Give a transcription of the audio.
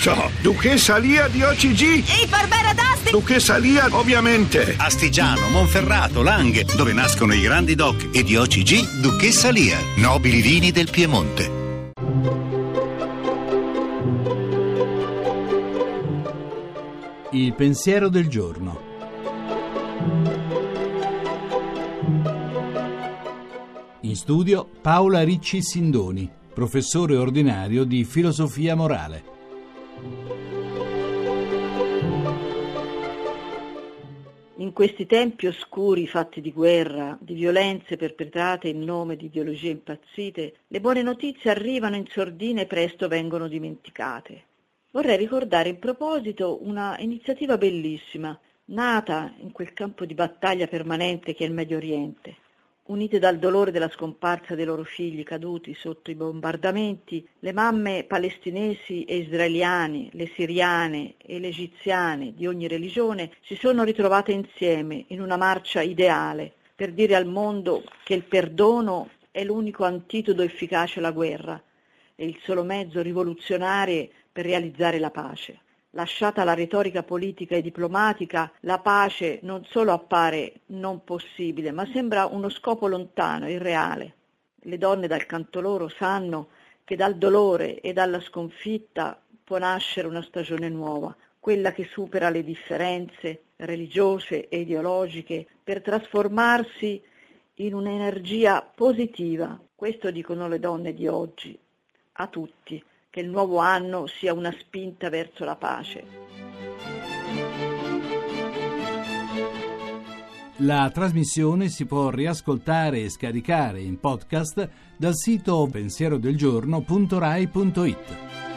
so, Duchessa Lia di OCG. Ehi, Barbera d'Asti! Duchessa Lia, ovviamente. Astigiano, Monferrato, Langhe, dove nascono i grandi doc e di OCG Duchessa Lia, nobili vini del Piemonte. Il pensiero del giorno. In studio Paola Ricci Sindoni, professore ordinario di filosofia morale. In questi tempi oscuri fatti di guerra, di violenze perpetrate in nome di ideologie impazzite, le buone notizie arrivano in sordina e presto vengono dimenticate. Vorrei ricordare in proposito una iniziativa bellissima, nata in quel campo di battaglia permanente che è il Medio Oriente. Unite dal dolore della scomparsa dei loro figli caduti sotto i bombardamenti, le mamme palestinesi e israeliane, le siriane e le egiziane di ogni religione si sono ritrovate insieme in una marcia ideale per dire al mondo che il perdono è l'unico antidoto efficace alla guerra e il solo mezzo rivoluzionario per realizzare la pace. Lasciata la retorica politica e diplomatica, la pace non solo appare non possibile, ma sembra uno scopo lontano, irreale. Le donne dal canto loro sanno che dal dolore e dalla sconfitta può nascere una stagione nuova, quella che supera le differenze religiose e ideologiche per trasformarsi in un'energia positiva. Questo dicono le donne di oggi, a tutti che il nuovo anno sia una spinta verso la pace. La trasmissione si può riascoltare e scaricare in podcast dal sito pensierodelgiorno.rai.it.